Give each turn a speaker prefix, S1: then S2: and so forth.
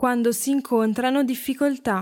S1: quando si incontrano difficoltà.